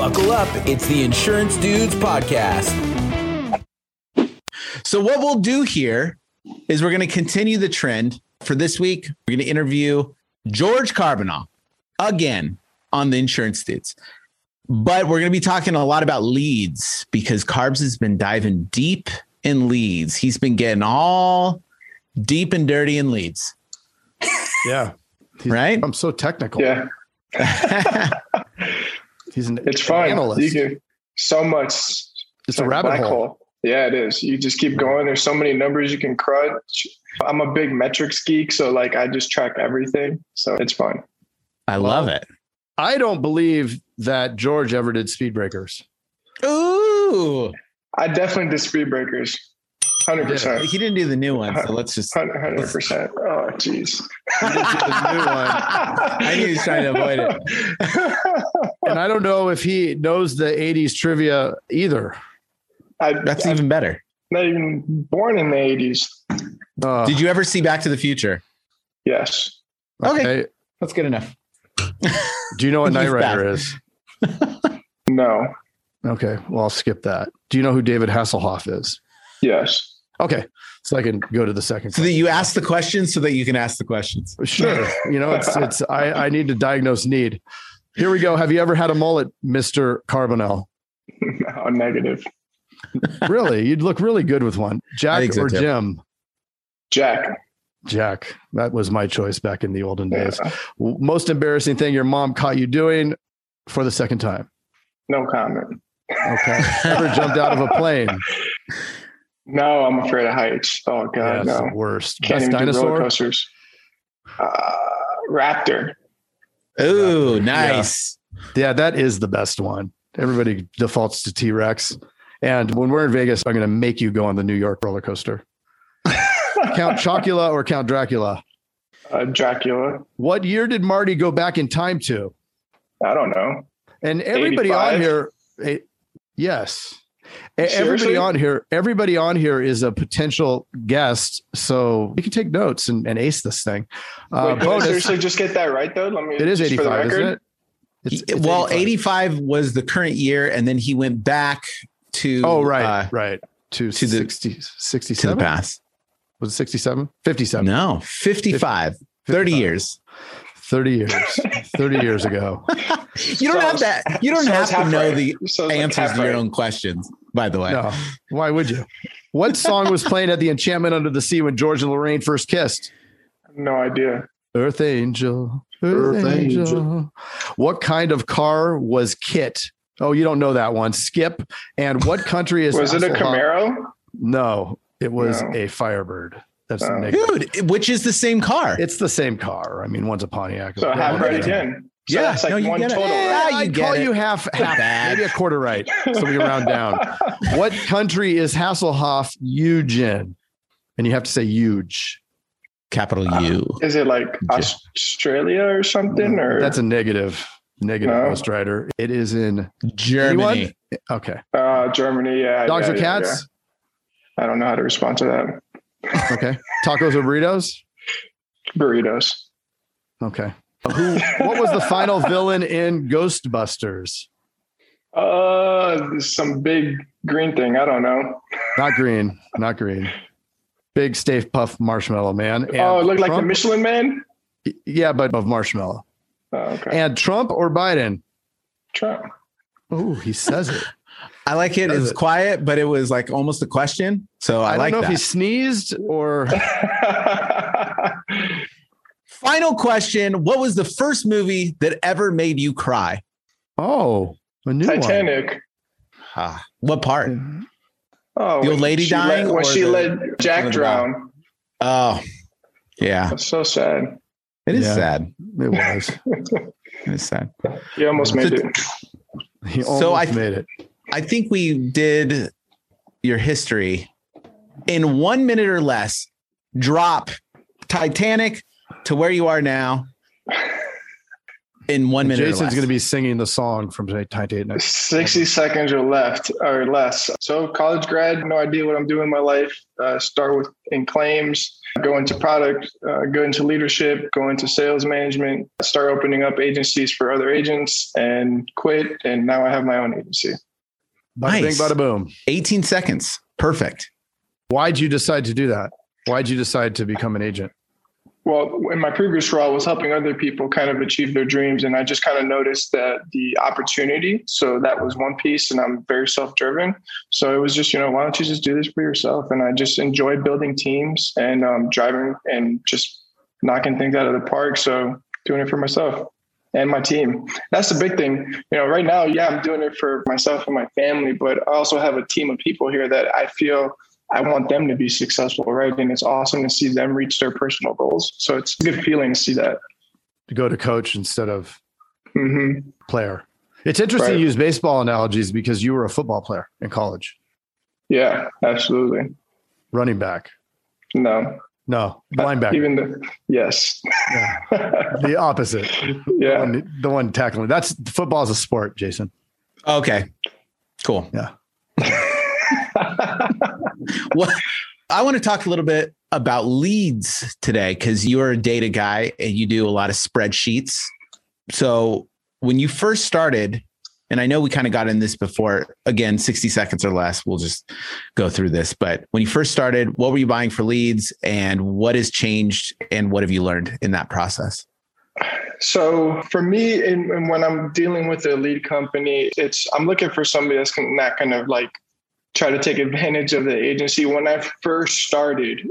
Buckle up. It's the Insurance Dudes Podcast. So, what we'll do here is we're going to continue the trend. For this week, we're going to interview George Carbonell again on the Insurance Dudes. But we're going to be talking a lot about leads because Carbs has been diving deep in leads. He's been getting all deep and dirty in leads. Yeah. Right? I'm so technical. Yeah, He's an it's fun. analyst. You can so much. it's a rabbit black hole. Yeah, it is. You just keep going. There's so many numbers you can crunch. I'm a big metrics geek, so like I just track everything. So it's fun. I love it. I don't believe that George ever did speed breakers. Ooh. I definitely did speed breakers. Hundred percent. He didn't do the new one. So let's just. Hundred percent. Oh, jeez. He did the new one. I knew he was trying to avoid it. And I don't know if he knows the 80s trivia either. I, That's I'm even better. not even born in the '80s. Uh, Did you ever see Back to the Future? Yes. Okay. That's good enough. Do you know what Knight Rider is? No. Okay. Well, I'll skip that. Do you know who David Hasselhoff is? Yes. Okay. So I can go to the second. So that you ask the questions so that you can ask the questions. Sure. You know, it's it's I, I need to diagnose need. Here we go. Have you ever had a mullet, Mr. Carbonell? no, negative. Really? You'd look really good with one. Jack or too. Jim? Jack. Jack. That was my choice back in the olden Yeah. days. Most embarrassing thing your mom caught you doing for the second time. No comment. Okay. Ever jumped out of a plane? No, I'm afraid of heights. Oh Yeah, god, it's no. the worst. Can't Best even do roller dinosaur? coasters. Uh, raptor. Ooh, nice. Yeah, that is the best one. Everybody defaults to T Rex. And when we're in Vegas, I'm going to make you go on the New York roller coaster. Count Chocula or Count Dracula? Uh, Dracula. What year did Marty go back in time to? I don't know. And everybody on here, eh, yes. E- Everybody on here, everybody on here is a potential guest, so we can take notes and, and ace this thing. Uh, Wait, bonus, seriously just get that right though? Let me. it is just for the 85, isn't record? it? It's- He- it's well, 85. was the current year, and then he went back to Oh, right, uh, right. To, to the- 60, to the 67? past. Was it 67? 57. No, 55. 30 years. 30 years. 30 years ago. You don't So have that. You don't so have to know right. the So it's like answers to your right. own questions. By the way, No. Why would you? What song was playing at the Enchantment Under the Sea when George and Lorraine first kissed? No idea. Earth Angel. Earth, Earth Angel. Angel. What kind of car was KITT? Oh, you don't know that one. Skip. And what country is Was it a Camaro? No, it was No. a Firebird. That's Oh. negative. dude, which is the same car? It's the same car. I mean, one's a Pontiac. So half one's right a- again. So Yeah, that's like no, you one get it. total. Yeah, right? you I'd get call it. you half, half maybe a quarter right. So we round down. What country is Hasselhoff huge in? And you have to say huge. Capital U. Is it like Australia or something? Or That's a negative, negative No. Ghost Rider. It is in Germany. anyone? Okay. uh, Germany? Yeah. Dogs yeah, or yeah, cats? yeah. I don't know how to respond to that. Okay. Tacos or burritos? Burritos. Okay. Who? What was the final villain in Ghostbusters? Uh, some big green thing. I don't know. Not green. Not green. Big Stay Puft Marshmallow Man. And oh, it looked like the Michelin Man. Yeah, but of marshmallow. Oh, okay. And Trump or Biden? Trump. Oh, he says it. I like it. Does It's it? quiet, but it was like almost a question. So I, I, don't like know that. if he sneezed or Final question. What was the first movie that ever made you cry? oh, a new Titanic. Ah, what part? Oh, The old lady she dying Let, when or she the- let Jack of the drown. Oh, yeah. That's so sad. It is Yeah. sad. It was. It is sad. You almost made So- it. He So almost I- made it. I think we did your history in one minute or less. Drop Titanic to where you are now in one minute. Jason's going to be singing the song from Time to Eight 60 seconds or left or less. So college grad, no idea what I'm doing in my life. Uh, start with in claims, go into product, uh, go into leadership, go into sales management, start opening up agencies for other agents and quit. And now I have my own agency. Bada nice. bing, bada boom. 18 seconds. Perfect. Why'd you decide to do that? Why'd you decide to become an agent? Well, in my previous role, I was helping other people kind of achieve their dreams. And I just kind of noticed that the opportunity. So that was one piece. And I'm very self driven. So it was just, you know, why don't you just do this for yourself? And I just enjoy building teams and um, driving and just knocking things out of the park. So doing it for myself and my team. That's the big thing. You know, right now, yeah, I'm doing it for myself and my family, but I also have a team of people here that I feel I want them to be successful, right? And it's awesome to see them reach their personal goals. So it's a good feeling to see that. To go to coach instead of mm-hmm. player. It's interesting right. to use baseball analogies because you were a football player in college. Yeah, absolutely. Running back. No. No, linebacker. Even the yes. Yeah. the opposite. Yeah. The one, the one tackling. That's football is a sport, Jason. Okay. Cool. Yeah. what I want to talk a little bit about leads today because you're a data guy and you do a lot of spreadsheets. So when you first started, and I know we kind of got in this before, again, 60 seconds or less, we'll just go through this. But when you first started, what were you buying for leads and what has changed and what have you learned in that process? So for me, and when I'm dealing with a lead company, it's I'm looking for somebody that's not kind of like try to take advantage of the agency. When I first started,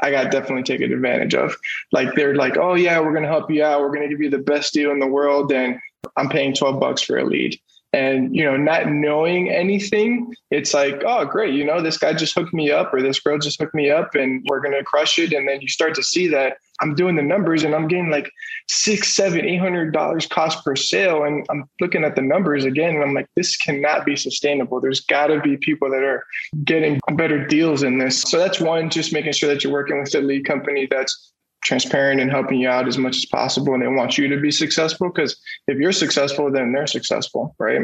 I got definitely taken advantage of. Like they're like, oh yeah, we're gonna help you out. We're gonna give you the best deal in the world, and I'm paying 12 bucks for a lead and you know not knowing anything it's like oh great you know this guy just hooked me up or this girl just hooked me up and we're going to crush it. And then you start to see that i'm doing the numbers and i'm getting like six seven eight hundred dollars cost per sale. And i'm looking at the numbers again and i'm like this cannot be sustainable. There's got to be people that are getting better deals in this. So that's one just making sure that you're working with a lead company that's transparent and helping you out as much as possible and they want you to be successful because if you're successful then they're successful right?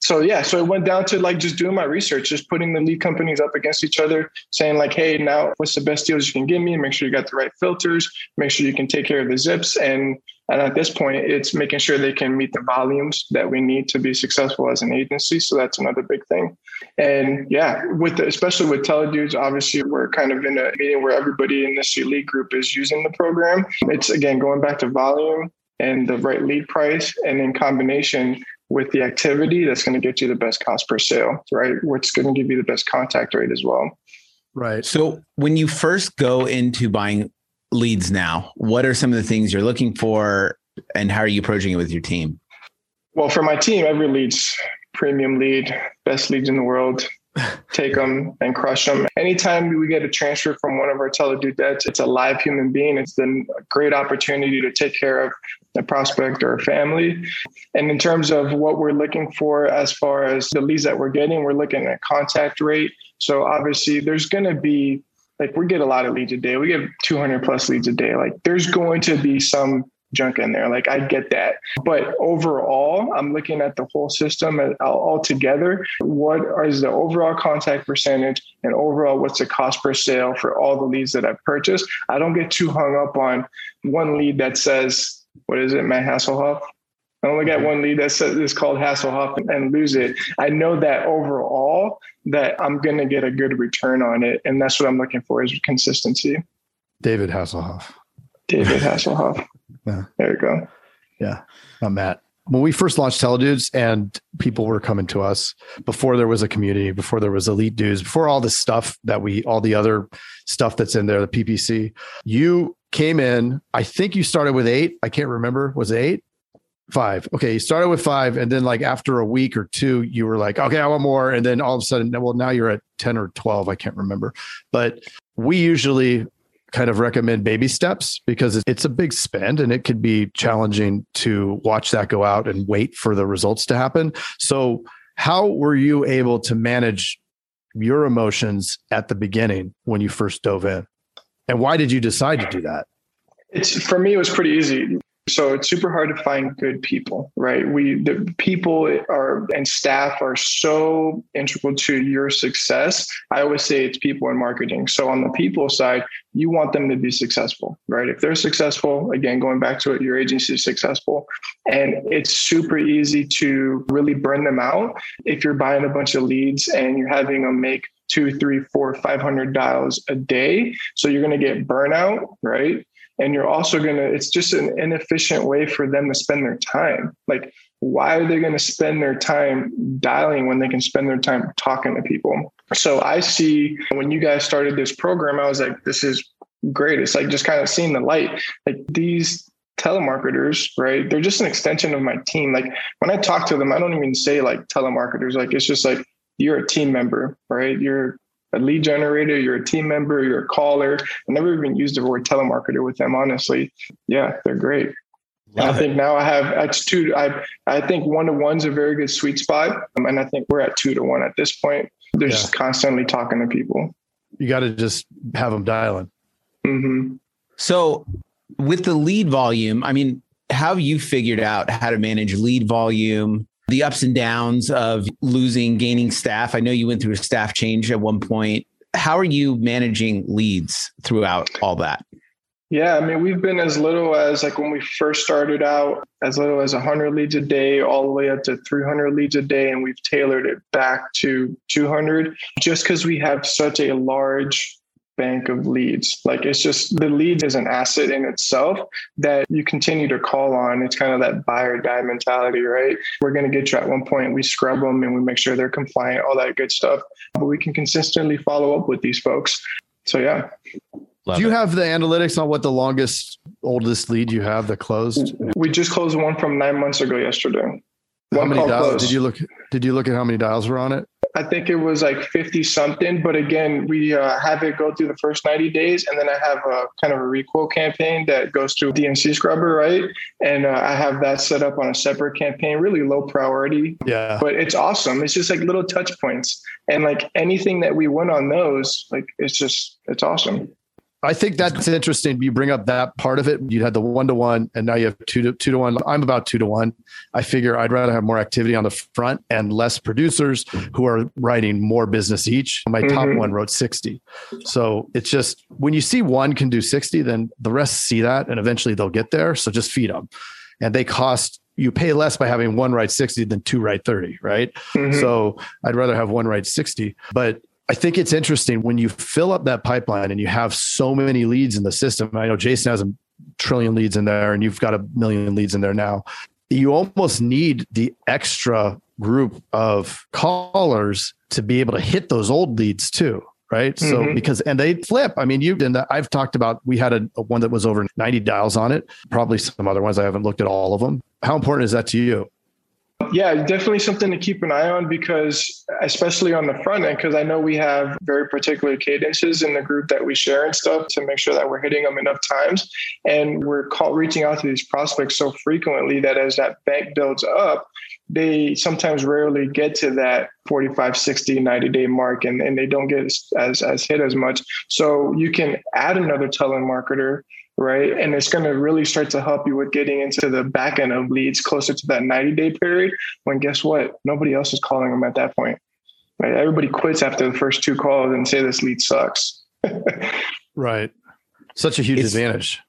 So yeah so it went down to like just doing my research just putting the lead companies up against each other saying like hey now what's the best deals you can give me? Make sure you got the right filters. Make sure you can take care of the zips and and at this point, it's making sure they can meet the volumes that we need to be successful as an agency. So that's another big thing. And yeah, with the, especially with teledudes, obviously we're kind of in a meeting where everybody in this elite group is using the program. It's again going back to volume and the right lead price, and in combination with the activity, that's going to get you the best cost per sale, right? What's going to give you the best contact rate as well. Right. So when you first go into buying leads now? What are some of the things you're looking for and how are you approaching it with your team? Well, for my team, every lead's premium lead, best leads in the world. Take them and crush them. Anytime we get a transfer from one of our teledudettes, it's a live human being. It's then a great opportunity to take care of a prospect or a family. And in terms of what we're looking for as far as the leads that we're getting, we're looking at contact rate. So obviously, there's going to be like we get a lot of leads a day. We get 200 plus leads a day. Like there's going to be some junk in there. Like I get that. But overall, I'm looking at the whole system all together. What is the overall contact percentage and overall what's the cost per sale for all the leads that I've purchased? I don't get too hung up on one lead that says, what is it, Matt Hasselhoff? I only got one lead that says it's called Hasselhoff and lose it. I know that overall that I'm going to get a good return on it. And that's what I'm looking for is consistency. David Hasselhoff. David Hasselhoff. yeah. There you go. Yeah. Not Matt. When we first launched Teledudes and people were coming to us before there was a community, before there was elite dudes, before all this stuff that we, all the other stuff that's in there, the PPC, you came in. I think you started with eight. I can't remember. Was it eight? Five. Okay. You started with five. And then, like, after a week or two, you were like, okay, I want more. And then all of a sudden, well, now you're at 10 or 12. I can't remember. But we usually kind of recommend baby steps because it's a big spend and it could be challenging to watch that go out and wait for the results to happen. So, how were you able to manage your emotions at the beginning when you first dove in? And why did you decide to do that? It's for me, it was pretty easy So it's super hard to find good people, right? We, the people are and staff are so integral to your success. I always say it's people in marketing. So on the people side, you want them to be successful, right? If they're successful, again, going back to it, your agency is successful. And it's super easy to really burn them out if you're buying a bunch of leads and you're having them make two, three, four, five hundred dials a day. So you're going to get burnout, right? And you're also going to, it's just an inefficient way for them to spend their time. Like, why are they going to spend their time dialing when they can spend their time talking to people? So I see when you guys started this program, I was like, this is great. It's like just kind of seeing the light. Like these telemarketers, right? They're just an extension of my team. Like when I talk to them, I don't even say like telemarketers. Like it's just like you're a team member, right? You're a lead generator, you're a team member, you're a caller. I never even used the word telemarketer with them, honestly. Yeah, they're great. I think now I have it's two. I I think one to one's a very good sweet spot, um, and I think we're at two to one at this point. They're yeah. just constantly talking to people. You got to just have them dialing. Mm-hmm. So, with the lead volume, I mean, how have you figured out how to manage lead volume, the ups and downs of losing, gaining staff. I know you went through a staff change at one point. How are you managing leads throughout all that? Yeah, I mean, we've been as little as like when we first started out, as little as 100 leads a day, all the way up to 300 leads a day. And we've tailored it back to 200 just because we have such a large bank of leads. Like it's just the lead is an asset in itself that you continue to call on. It's kind of that buy or die mentality, right? We're going to get you at one point, we scrub them and we make sure they're compliant, all that good stuff. But we can consistently follow up with these folks. So, yeah. Love Do you it. have the analytics on what the longest, oldest lead you have that closed? We just closed one from nine months ago yesterday. How many dials did you look? Did you look at how many dials were on it? I think it was like 50 something. But again, we uh, have it go through the first 90 days. And then I have a kind of a requote campaign that goes through DNC Scrubber, right? And uh, I have that set up on a separate campaign, really low priority. Yeah. But it's awesome. It's just like little touch points. And like anything that we win on those, like it's just, it's awesome. I think that's interesting. You bring up that part of it. You had the one to one, and now you have two to two to one. I'm about two to one. I figure I'd rather have more activity on the front and less producers who are writing more business each. My mm-hmm. top one wrote 60. So it's just when you see one can do 60, then the rest see that and eventually they'll get there. So just feed them. And they cost you pay less by having one write 60 than two write 30, right? Mm-hmm. So I'd rather have one write 60. But I think it's interesting when you fill up that pipeline and you have so many leads in the system. I know Jason has a trillion leads in there and you've got a million leads in there now. You almost need the extra group of callers to be able to hit those old leads too. Right. Mm-hmm. So because, and they flip. I mean, you've and I've talked about, we had a, a one that was over 90 dials on it, probably some other ones. I haven't looked at all of them. How important is that to you? Yeah, definitely something to keep an eye on because, especially on the front end, because I know we have very particular cadences in the group that we share and stuff to make sure that we're hitting them enough times. And we're call, reaching out to these prospects so frequently that as that bank builds up, they sometimes rarely get to that 45 60 90 day mark and, and they don't get as as hit as much so you can add another telemarketer right? And it's going to really start to help you with getting into the back end of leads closer to that 90 day period when guess what? Nobody else is calling them at that point. Right? Everybody quits after the first two calls and say this lead sucks. right. Such a huge it's, advantage.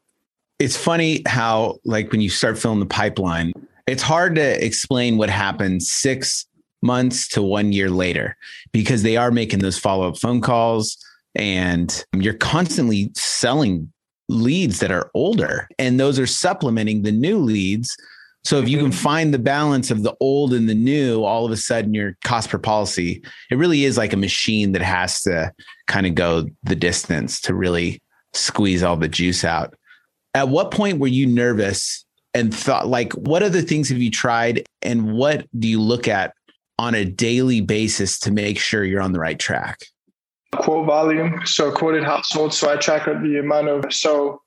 It's funny how, like, when you start filling the pipeline, it's hard to explain what happens six months to one year later because they are making those follow up phone calls and you're constantly selling leads that are older and those are supplementing the new leads. So if you can mm-hmm. find the balance of the old and the new, all of a sudden your cost per policy, it really is like a machine that has to kind of go the distance to really squeeze all the juice out. At what point were you nervous and thought like what other things have you tried and what do you look at on a daily basis to make sure you're on the right track? Quote volume, so quoted households. So I track the amount of so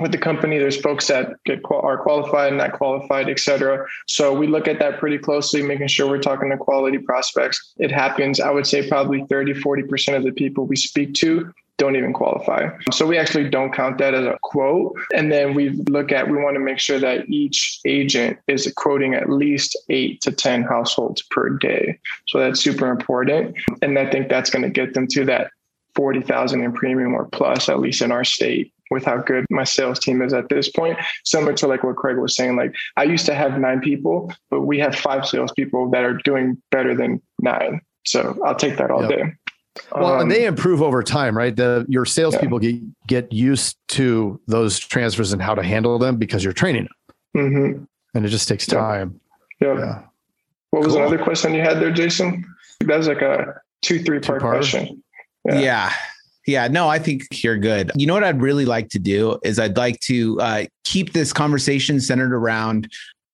with the company, there's folks that get are qualified and not qualified, et cetera. So we look at that pretty closely, making sure we're talking to quality prospects. It happens, I would say probably 30, 40% of the people we speak to don't even qualify. So we actually don't count that as a quote. And then we look at, we want to make sure that each agent is quoting at least eight to 10 households per day. So that's super important. And I think that's going to get them to that 40,000 in premium or plus, at least in our state with how good my sales team is at this point. Similar to like what Craig was saying, like I used to have nine people, but we have five salespeople that are doing better than nine. So I'll take that all yep. day. Well, um, and they improve over time, right? The your salespeople yeah. get get used to those transfers and how to handle them because you're training them, mm-hmm. and it just takes time. Yep. Yeah. What was cool. another question you had there, Jason? That was like a two three part question. Yeah. yeah. Yeah, no, I think you're good. You know what I'd really like to do is I'd like to uh, keep this conversation centered around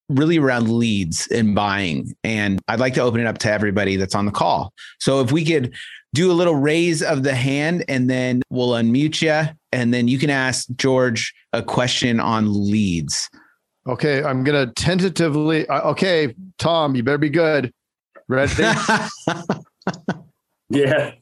really around leads and buying. And I'd like to open it up to everybody that's on the call. So if we could do a little raise of the hand and then we'll unmute you. And then you can ask George a question on leads. Okay. I'm going to tentatively. Uh, okay. Tom, you better be good. Ready? yeah.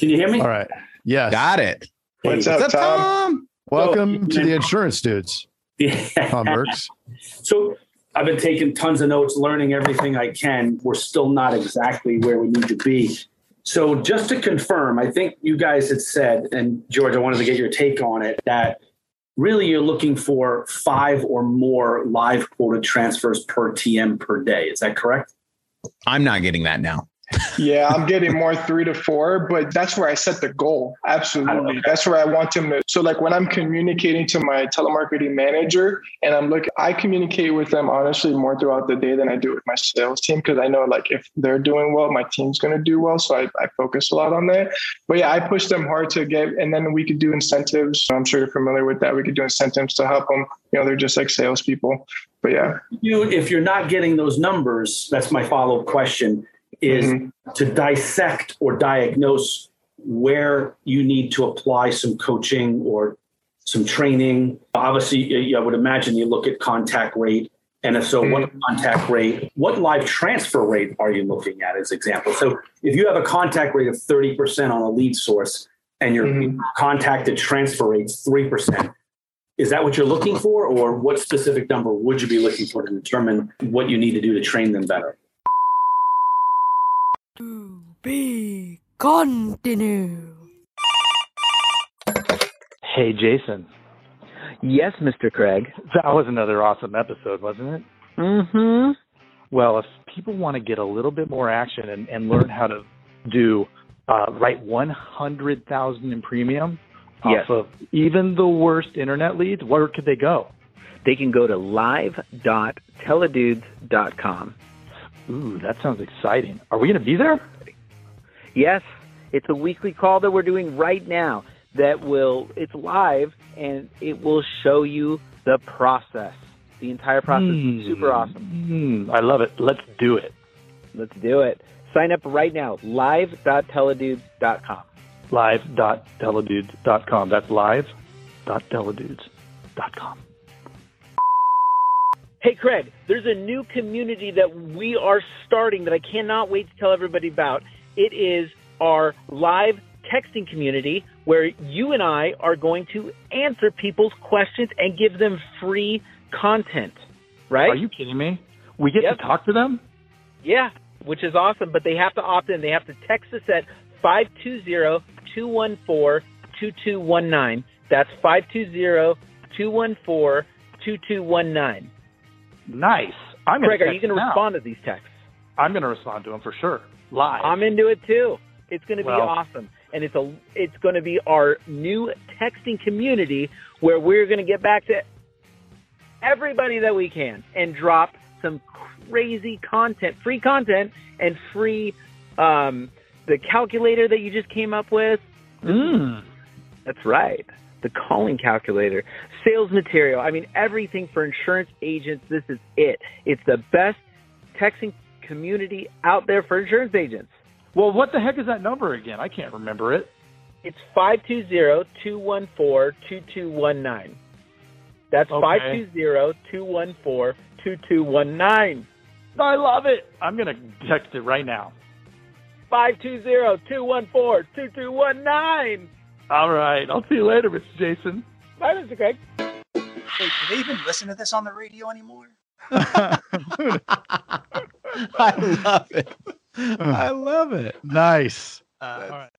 Can you hear me? All right. Yes. Got it. Hey, what's, up, Tom? Tom? Welcome to the insurance dudes. Yeah. Tom Burks. So I've been taking tons of notes, learning everything I can. We're still not exactly where we need to be. So just to confirm, I think you guys had said, and George, I wanted to get your take on it, that really you're looking for five or more live quoted transfers per TM per day. Is that correct? I'm not getting that now yeah, I'm getting more three to four, but that's where I set the goal. Absolutely. That's where I want them to. So, like when I'm communicating to my telemarketing manager and I'm looking, I communicate with them honestly more throughout the day than I do with my sales team because I know like if they're doing well, my team's going to do well. So I, I focus a lot on that. But yeah, I push them hard to get, and then we could do incentives. I'm sure you're familiar with that. We could do incentives to help them. You know, they're just like salespeople. But yeah. You, if you're not getting those numbers, that's my follow up question is mm-hmm. to dissect or diagnose where you need to apply some coaching or some training. Obviously, I would imagine you look at contact rate. And if so, mm-hmm. what contact rate, what live transfer rate are you looking at as example? So if you have a contact rate of 30% on a lead source and your mm-hmm. contacted transfer rate's 3%, is that what you're looking for? Or what specific number would you be looking for to determine what you need to do to train them better? Be continue. Hey, Jason. Yes, Mr. Craig. That was another awesome episode, wasn't it? Mm-hmm. Well, if people want to get a little bit more action and, and learn how to do uh, write 100,000 in premium yes. off of even the worst internet leads, where could they go? They can go to live.teledudes.com. Ooh, that sounds exciting. Are we going to be there? Yes, it's a weekly call that we're doing right now that will, it's live and it will show you the process. The entire process mm. super awesome. Mm. I love it. Let's do it. Let's do it. Sign up right now, live.teledudes.com. Live.teledudes.com. That's live.teledudes.com. Hey, Craig, there's a new community that we are starting that I cannot wait to tell everybody about. It is our live texting community where you and I are going to answer people's questions and give them free content. Right? Are you kidding me? We get yep. to talk to them? Yeah, which is awesome, but they have to opt in. They have to text us at 520-214-2219. That's 520-214-2219. Nice. I'm Craig, are you going to respond to these texts? I'm going to respond to them for sure. Live. I'm into it too. It's going to well, be awesome, and it's a it's going to be our new texting community where we're going to get back to everybody that we can and drop some crazy content, free content, and free um, the calculator that you just came up with. Mm. That's right the calling calculator, sales material. I mean, everything for insurance agents. This is it. It's the best texting community out there for insurance agents. Well, what the heck is that number again? I can't remember it. It's 520-214-2219. That's okay. 520-214-2219. I love it. I'm going to text it right now. 520-214-2219. All right. I'll see you later, Mr. Jason. Bye, Mr. Craig. Wait, do they even listen to this on the radio anymore? I love it. I love it. Nice. Uh, all right.